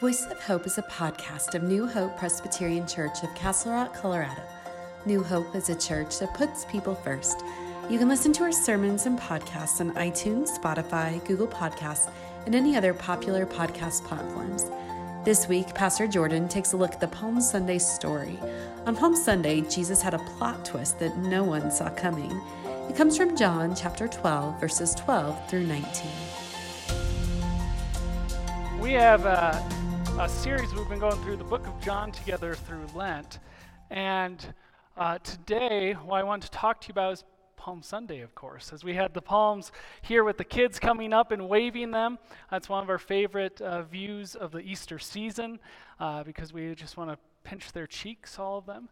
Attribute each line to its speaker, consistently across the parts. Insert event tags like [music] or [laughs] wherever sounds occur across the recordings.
Speaker 1: Voices of Hope is a podcast of New Hope Presbyterian Church of Castle Rock, Colorado. New Hope is a church that puts people first. You can listen to our sermons and podcasts on iTunes, Spotify, Google Podcasts, and any other popular podcast platforms. This week, Pastor Jordan takes a look at the Palm Sunday story. On Palm Sunday, Jesus had a plot twist that no one saw coming. It comes from John chapter 12, verses 12 through 19.
Speaker 2: We have a, a series we've been going through the book of John together through Lent. And uh, today, what I want to talk to you about is Palm Sunday, of course, as we had the palms here with the kids coming up and waving them. That's one of our favorite uh, views of the Easter season uh, because we just want to pinch their cheeks, all of them.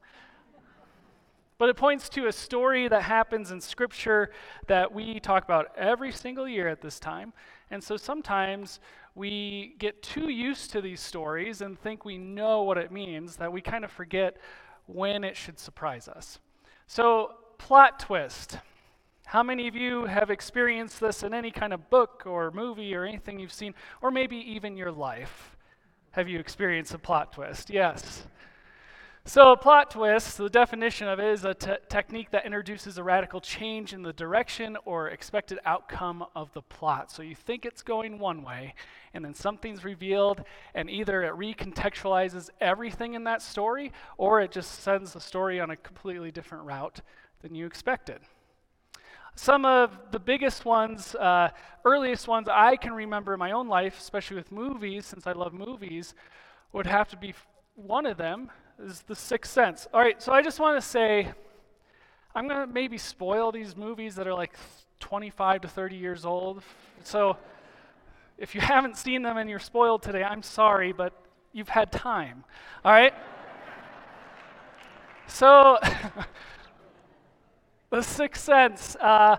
Speaker 2: But it points to a story that happens in Scripture that we talk about every single year at this time. And so sometimes we get too used to these stories and think we know what it means that we kind of forget when it should surprise us. So, plot twist. How many of you have experienced this in any kind of book or movie or anything you've seen, or maybe even your life? Have you experienced a plot twist? Yes. So, a plot twist, the definition of it is a te- technique that introduces a radical change in the direction or expected outcome of the plot. So, you think it's going one way, and then something's revealed, and either it recontextualizes everything in that story, or it just sends the story on a completely different route than you expected. Some of the biggest ones, uh, earliest ones I can remember in my own life, especially with movies, since I love movies, would have to be one of them is The Sixth Sense. All right, so I just want to say, I'm going to maybe spoil these movies that are like 25 to 30 years old. So if you [laughs] haven't seen them and you're spoiled today, I'm sorry, but you've had time. All right? so, [laughs] The Sixth Sense. Uh,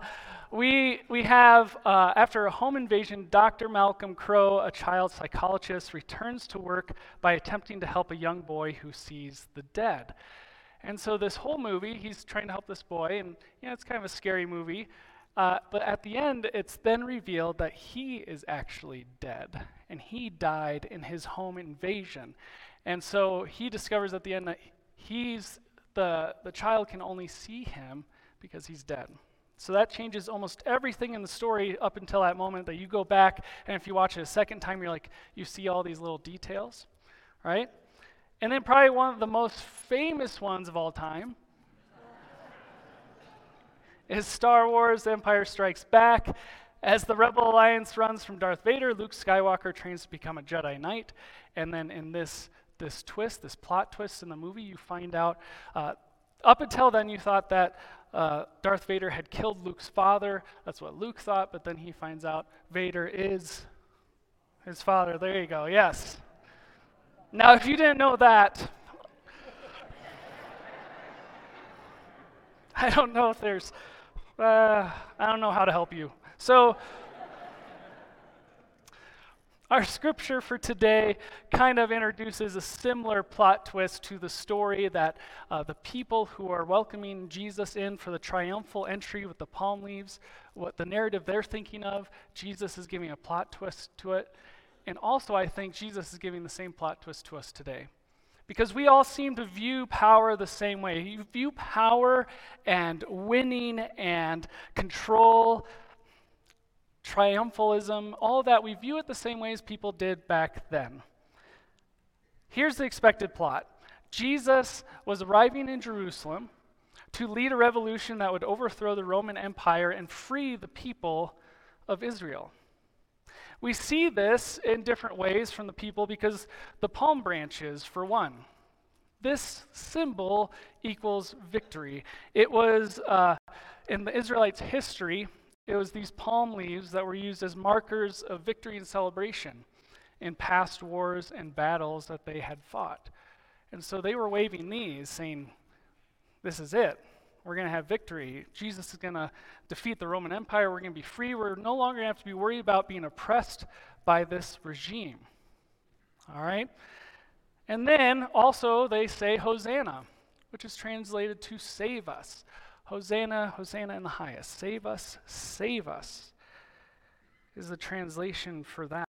Speaker 2: we, we have, uh, after a home invasion, Dr. Malcolm Crowe, a child psychologist, returns to work by attempting to help a young boy who sees the dead. And so, this whole movie, he's trying to help this boy, and you know, it's kind of a scary movie. Uh, but at the end, it's then revealed that he is actually dead, and he died in his home invasion. And so he discovers at the end that he's the, the child can only see him because he's dead. So that changes almost everything in the story up until that moment that you go back, and if you watch it a second time, you're like, you see all these little details, right? And then, probably one of the most famous ones of all time [laughs] is Star Wars Empire Strikes Back. As the Rebel Alliance runs from Darth Vader, Luke Skywalker trains to become a Jedi Knight. And then, in this, this twist, this plot twist in the movie, you find out uh, up until then, you thought that uh, Darth Vader had killed Luke's father. That's what Luke thought, but then he finds out Vader is his father. There you go, yes. Now, if you didn't know that, [laughs] I don't know if there's, uh, I don't know how to help you. So, our scripture for today kind of introduces a similar plot twist to the story that uh, the people who are welcoming Jesus in for the triumphal entry with the palm leaves, what the narrative they're thinking of, Jesus is giving a plot twist to it. And also, I think Jesus is giving the same plot twist to us today. Because we all seem to view power the same way. You view power and winning and control triumphalism, all that, we view it the same way as people did back then. Here's the expected plot Jesus was arriving in Jerusalem to lead a revolution that would overthrow the Roman Empire and free the people of Israel. We see this in different ways from the people because the palm branches, for one, this symbol equals victory. It was uh, in the Israelites' history, it was these palm leaves that were used as markers of victory and celebration in past wars and battles that they had fought. And so they were waving these, saying, This is it. We're going to have victory. Jesus is going to defeat the Roman Empire. We're going to be free. We're no longer going to have to be worried about being oppressed by this regime. All right? And then also they say Hosanna, which is translated to save us. Hosanna, Hosanna in the highest. Save us, save us is the translation for that.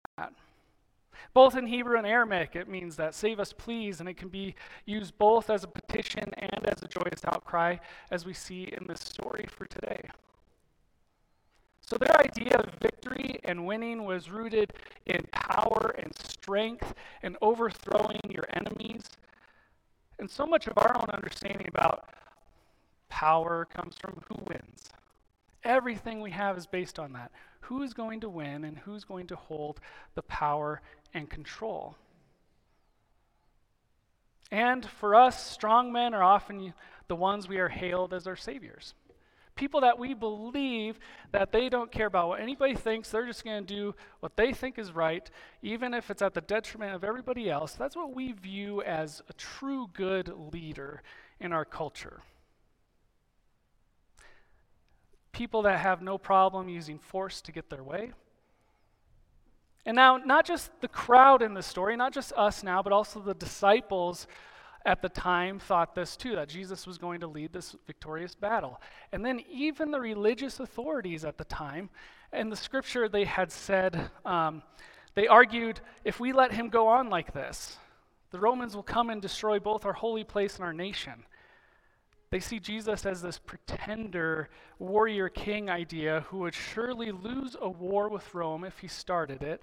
Speaker 2: Both in Hebrew and Aramaic, it means that save us, please, and it can be used both as a petition and as a joyous outcry, as we see in this story for today. So, their idea of victory and winning was rooted in power and strength and overthrowing your enemies. And so much of our own understanding about power comes from who wins. Everything we have is based on that. Who's going to win and who's going to hold the power and control? And for us, strong men are often the ones we are hailed as our saviors. People that we believe that they don't care about what anybody thinks, they're just going to do what they think is right, even if it's at the detriment of everybody else. That's what we view as a true good leader in our culture. People that have no problem using force to get their way. And now, not just the crowd in the story, not just us now, but also the disciples at the time thought this too that Jesus was going to lead this victorious battle. And then even the religious authorities at the time, in the scripture, they had said, um, they argued, if we let him go on like this, the Romans will come and destroy both our holy place and our nation. They see Jesus as this pretender warrior king idea who would surely lose a war with Rome if he started it.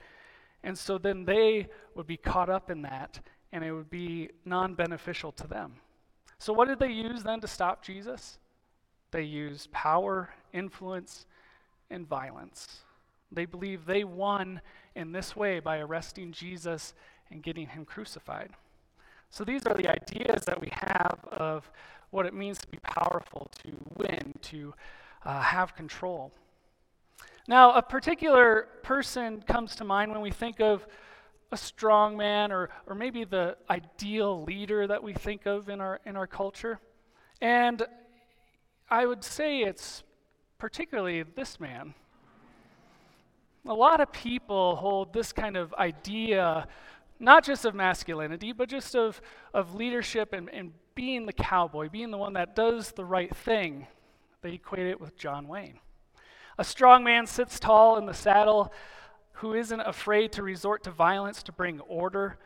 Speaker 2: And so then they would be caught up in that and it would be non beneficial to them. So, what did they use then to stop Jesus? They used power, influence, and violence. They believe they won in this way by arresting Jesus and getting him crucified. So, these are the ideas that we have of what it means to be powerful, to win, to uh, have control. Now, a particular person comes to mind when we think of a strong man or, or maybe the ideal leader that we think of in our, in our culture. And I would say it's particularly this man. A lot of people hold this kind of idea, not just of masculinity, but just of, of leadership and, and being the cowboy, being the one that does the right thing. They equate it with John Wayne. A strong man sits tall in the saddle who isn't afraid to resort to violence to bring order,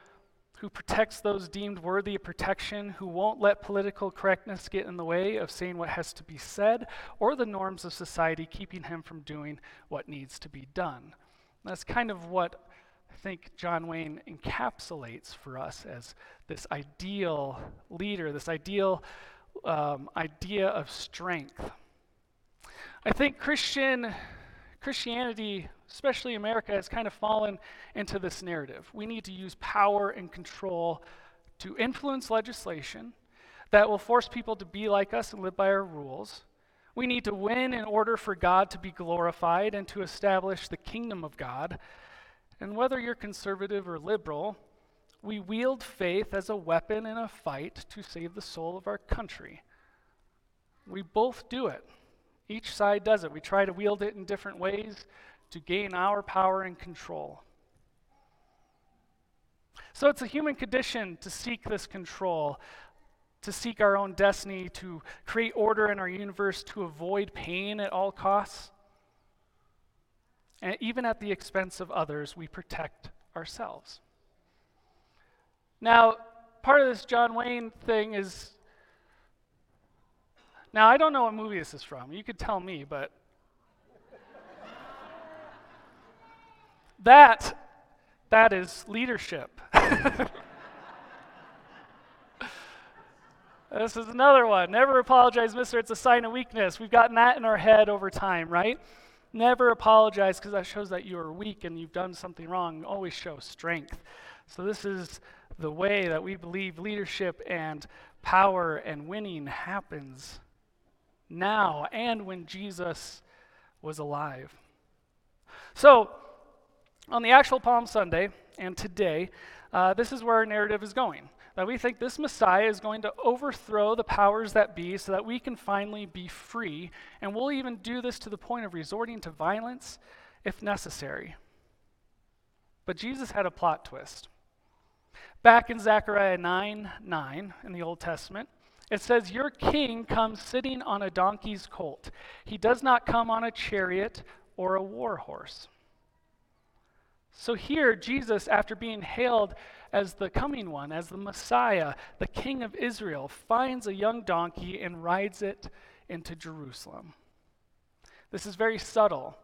Speaker 2: who protects those deemed worthy of protection, who won't let political correctness get in the way of saying what has to be said, or the norms of society keeping him from doing what needs to be done. That's kind of what I think John Wayne encapsulates for us as this ideal leader, this ideal um, idea of strength. I think Christian Christianity especially America, has kind of fallen into this narrative. We need to use power and control to influence legislation that will force people to be like us and live by our rules. We need to win in order for God to be glorified and to establish the kingdom of God. And whether you're conservative or liberal, we wield faith as a weapon in a fight to save the soul of our country. We both do it. Each side does it. We try to wield it in different ways to gain our power and control. So it's a human condition to seek this control, to seek our own destiny, to create order in our universe, to avoid pain at all costs. And even at the expense of others, we protect ourselves. Now, part of this John Wayne thing is. Now, I don't know what movie this is from. You could tell me, but That, that is leadership. [laughs] this is another one. Never apologize, mister. It's a sign of weakness. We've gotten that in our head over time, right? Never apologize because that shows that you are weak and you've done something wrong. Always show strength. So, this is the way that we believe leadership and power and winning happens now and when Jesus was alive. So, on the actual Palm Sunday and today, uh, this is where our narrative is going. That we think this Messiah is going to overthrow the powers that be so that we can finally be free. And we'll even do this to the point of resorting to violence if necessary. But Jesus had a plot twist. Back in Zechariah 9 9 in the Old Testament, it says, Your king comes sitting on a donkey's colt. He does not come on a chariot or a war horse. So here, Jesus, after being hailed as the coming one, as the Messiah, the King of Israel, finds a young donkey and rides it into Jerusalem. This is very subtle,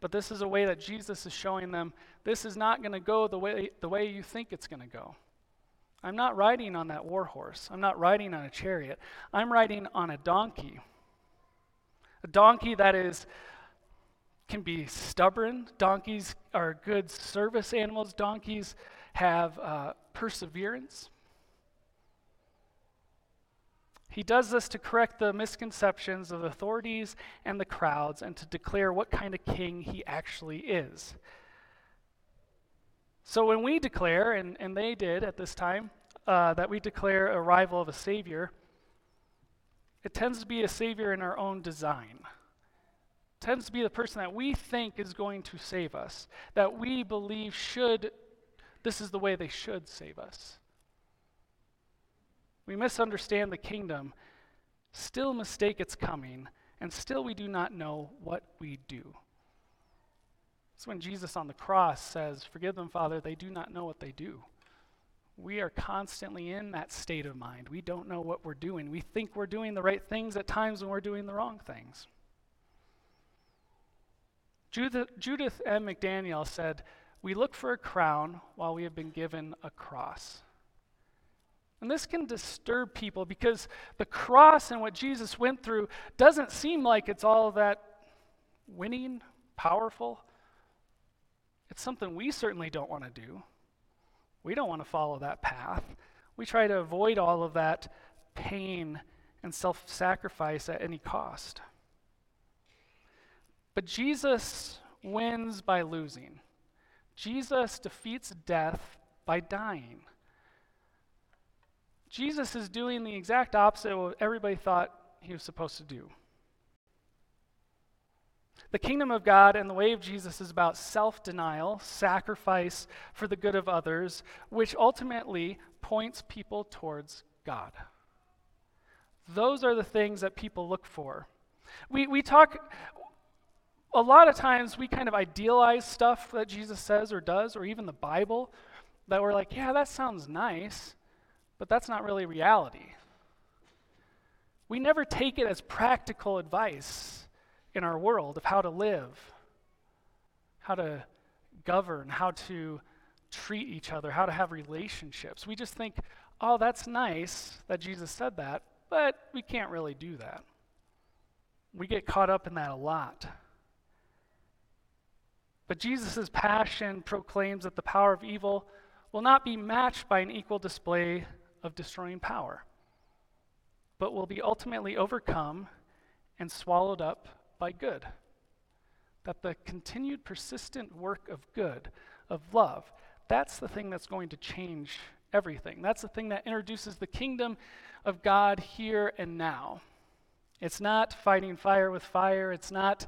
Speaker 2: but this is a way that Jesus is showing them this is not going to go the way, the way you think it's going to go. I'm not riding on that war horse. I'm not riding on a chariot. I'm riding on a donkey. A donkey that is can be stubborn. Donkeys are good service animals. Donkeys have uh, perseverance. He does this to correct the misconceptions of authorities and the crowds and to declare what kind of king he actually is. So when we declare, and, and they did at this time, uh, that we declare arrival of a Savior, it tends to be a Savior in our own design tends to be the person that we think is going to save us, that we believe should, this is the way they should save us. We misunderstand the kingdom, still mistake its coming, and still we do not know what we do. It's when Jesus on the cross says, Forgive them, Father, they do not know what they do. We are constantly in that state of mind. We don't know what we're doing. We think we're doing the right things at times when we're doing the wrong things. Judith, Judith M. McDaniel said, We look for a crown while we have been given a cross. And this can disturb people because the cross and what Jesus went through doesn't seem like it's all that winning, powerful. It's something we certainly don't want to do. We don't want to follow that path. We try to avoid all of that pain and self sacrifice at any cost. But Jesus wins by losing. Jesus defeats death by dying. Jesus is doing the exact opposite of what everybody thought he was supposed to do. The kingdom of God and the way of Jesus is about self denial, sacrifice for the good of others, which ultimately points people towards God. Those are the things that people look for. We, we talk, a lot of times we kind of idealize stuff that Jesus says or does, or even the Bible, that we're like, yeah, that sounds nice, but that's not really reality. We never take it as practical advice in our world of how to live, how to govern, how to treat each other, how to have relationships. We just think, oh, that's nice that Jesus said that, but we can't really do that. We get caught up in that a lot. But Jesus' passion proclaims that the power of evil will not be matched by an equal display of destroying power, but will be ultimately overcome and swallowed up by good. That the continued persistent work of good, of love, that's the thing that's going to change everything. That's the thing that introduces the kingdom of God here and now. It's not fighting fire with fire. It's not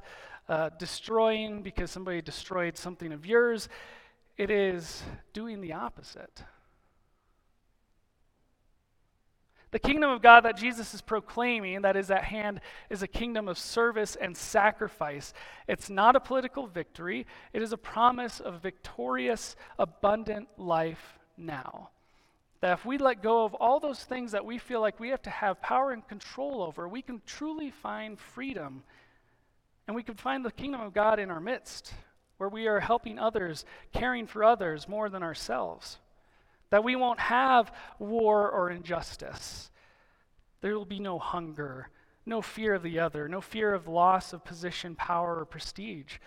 Speaker 2: uh, destroying because somebody destroyed something of yours. It is doing the opposite. The kingdom of God that Jesus is proclaiming, that is at hand, is a kingdom of service and sacrifice. It's not a political victory, it is a promise of victorious, abundant life now. That if we let go of all those things that we feel like we have to have power and control over, we can truly find freedom and we can find the kingdom of God in our midst, where we are helping others, caring for others more than ourselves. That we won't have war or injustice. There will be no hunger, no fear of the other, no fear of loss of position, power, or prestige.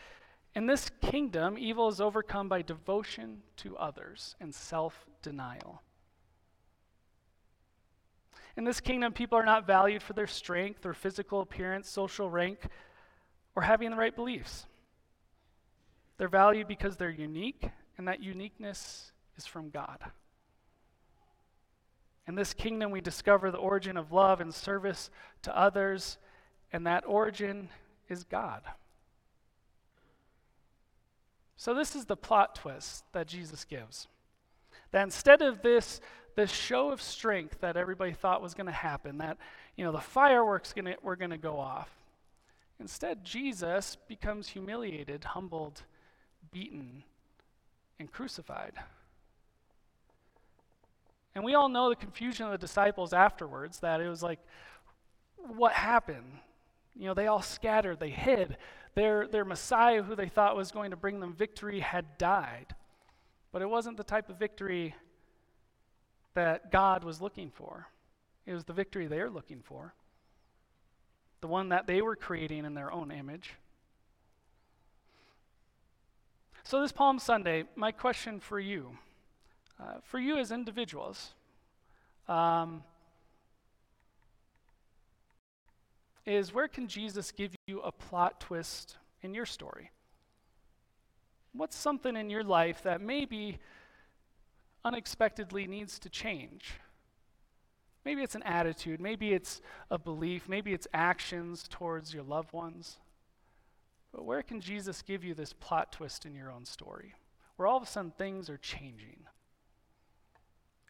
Speaker 2: In this kingdom, evil is overcome by devotion to others and self denial. In this kingdom, people are not valued for their strength or physical appearance, social rank, or having the right beliefs. They're valued because they're unique, and that uniqueness is from God. In this kingdom, we discover the origin of love and service to others, and that origin is God. So, this is the plot twist that Jesus gives. That instead of this, this show of strength that everybody thought was going to happen, that you know the fireworks gonna, were going to go off, Instead, Jesus becomes humiliated, humbled, beaten, and crucified. And we all know the confusion of the disciples afterwards that it was like, what happened? You know, they all scattered, they hid. Their, their Messiah, who they thought was going to bring them victory, had died. But it wasn't the type of victory that God was looking for, it was the victory they were looking for, the one that they were creating in their own image. So, this Palm Sunday, my question for you, uh, for you as individuals, um, is where can Jesus give you a plot twist in your story? What's something in your life that maybe unexpectedly needs to change? Maybe it's an attitude, maybe it's a belief, maybe it's actions towards your loved ones. But where can Jesus give you this plot twist in your own story? Where all of a sudden things are changing.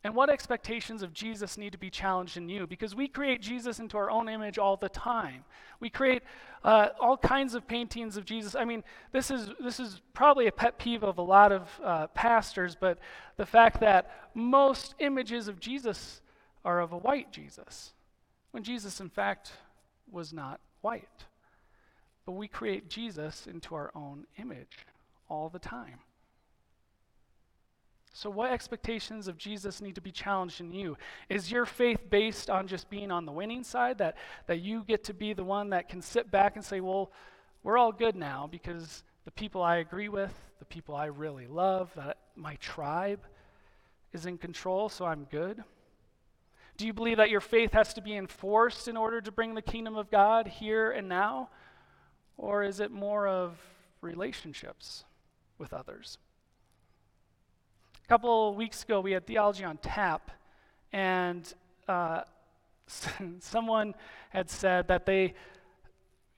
Speaker 2: And what expectations of Jesus need to be challenged in you? Because we create Jesus into our own image all the time. We create uh, all kinds of paintings of Jesus. I mean, this is, this is probably a pet peeve of a lot of uh, pastors, but the fact that most images of Jesus are of a white Jesus, when Jesus, in fact, was not white. But we create Jesus into our own image all the time. So, what expectations of Jesus need to be challenged in you? Is your faith based on just being on the winning side, that, that you get to be the one that can sit back and say, well, we're all good now because the people I agree with, the people I really love, that my tribe is in control, so I'm good? Do you believe that your faith has to be enforced in order to bring the kingdom of God here and now? Or is it more of relationships with others? A couple weeks ago, we had Theology on Tap, and uh, [laughs] someone had said that they,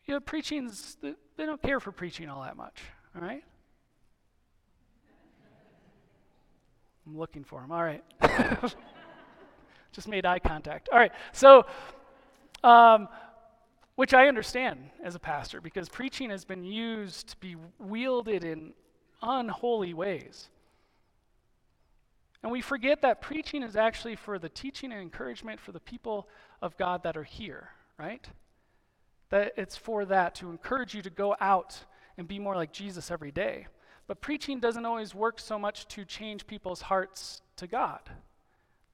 Speaker 2: you know, preaching's, they don't care for preaching all that much, all right? I'm looking for him, all right. [laughs] Just made eye contact. All right, so, um, which I understand as a pastor because preaching has been used to be wielded in unholy ways. And we forget that preaching is actually for the teaching and encouragement for the people of God that are here, right? That it's for that, to encourage you to go out and be more like Jesus every day. But preaching doesn't always work so much to change people's hearts to God.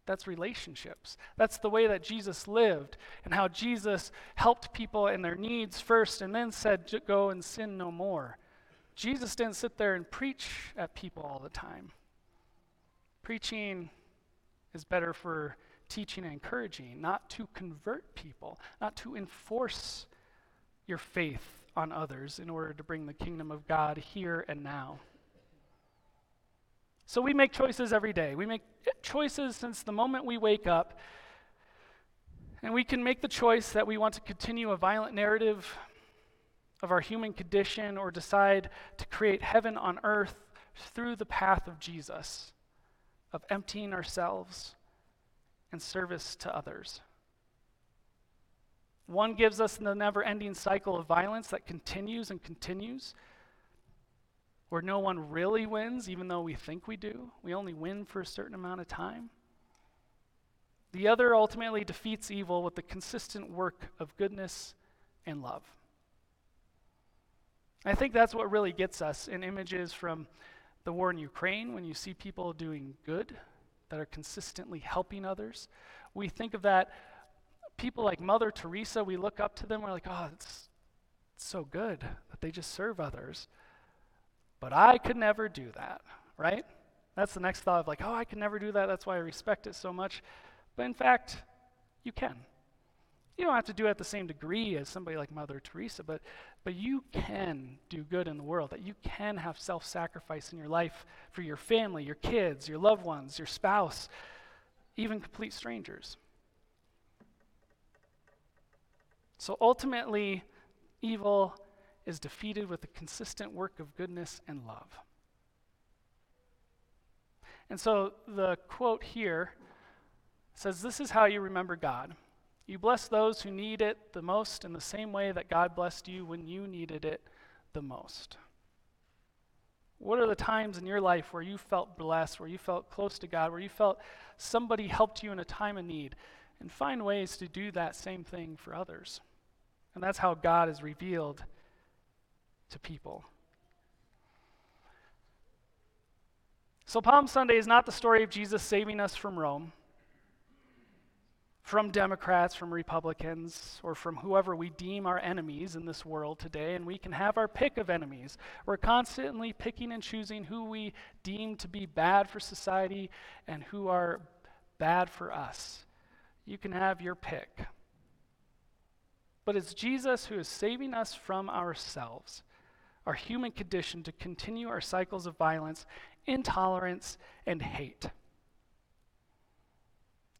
Speaker 2: That's relationships. That's the way that Jesus lived and how Jesus helped people in their needs first and then said, Go and sin no more. Jesus didn't sit there and preach at people all the time. Preaching is better for teaching and encouraging, not to convert people, not to enforce your faith on others in order to bring the kingdom of God here and now. So we make choices every day. We make choices since the moment we wake up. And we can make the choice that we want to continue a violent narrative of our human condition or decide to create heaven on earth through the path of Jesus, of emptying ourselves and service to others. One gives us the never ending cycle of violence that continues and continues where no one really wins, even though we think we do. We only win for a certain amount of time. The other ultimately defeats evil with the consistent work of goodness and love. I think that's what really gets us in images from the war in Ukraine when you see people doing good that are consistently helping others. We think of that people like Mother Teresa, we look up to them, we're like, oh, it's, so good that they just serve others. But I could never do that, right? That's the next thought of like, oh, I can never do that. That's why I respect it so much. But in fact, you can. You don't have to do it at the same degree as somebody like Mother Teresa, but, but you can do good in the world, that you can have self sacrifice in your life for your family, your kids, your loved ones, your spouse, even complete strangers. So ultimately, evil is defeated with a consistent work of goodness and love. And so the quote here says, This is how you remember God. You bless those who need it the most in the same way that God blessed you when you needed it the most. What are the times in your life where you felt blessed, where you felt close to God, where you felt somebody helped you in a time of need? And find ways to do that same thing for others. And that's how God is revealed to people. So, Palm Sunday is not the story of Jesus saving us from Rome from Democrats, from Republicans, or from whoever we deem our enemies in this world today, and we can have our pick of enemies. We're constantly picking and choosing who we deem to be bad for society and who are bad for us. You can have your pick. But it's Jesus who is saving us from ourselves, our human condition, to continue our cycles of violence, intolerance, and hate.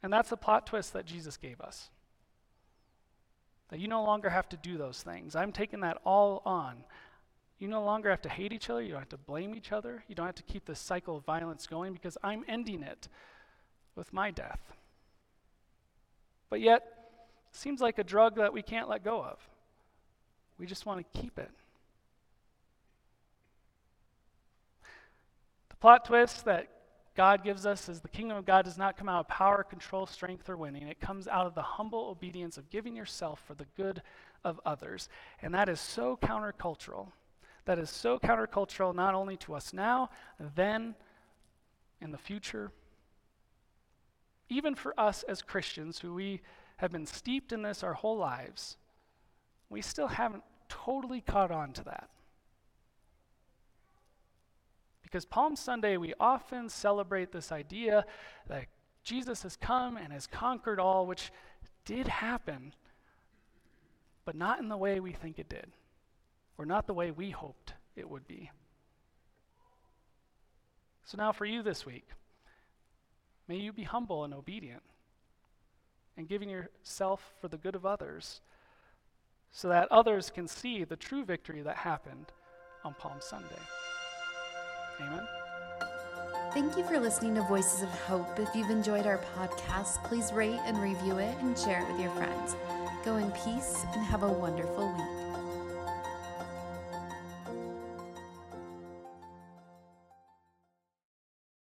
Speaker 2: And that's the plot twist that Jesus gave us. That you no longer have to do those things. I'm taking that all on. You no longer have to hate each other. You don't have to blame each other. You don't have to keep this cycle of violence going because I'm ending it with my death. But yet, it seems like a drug that we can't let go of. We just want to keep it. The plot twist that God gives us is the kingdom of God does not come out of power, control, strength, or winning. It comes out of the humble obedience of giving yourself for the good of others. And that is so countercultural. That is so countercultural not only to us now, then, in the future. Even for us as Christians who we have been steeped in this our whole lives, we still haven't totally caught on to that. Because Palm Sunday, we often celebrate this idea that Jesus has come and has conquered all, which did happen, but not in the way we think it did, or not the way we hoped it would be. So now, for you this week, may you be humble and obedient and giving yourself for the good of others so that others can see the true victory that happened on Palm Sunday. Amen.
Speaker 1: Thank you for listening to Voices of Hope. If you've enjoyed our podcast, please rate and review it and share it with your friends. Go in peace and have a wonderful week.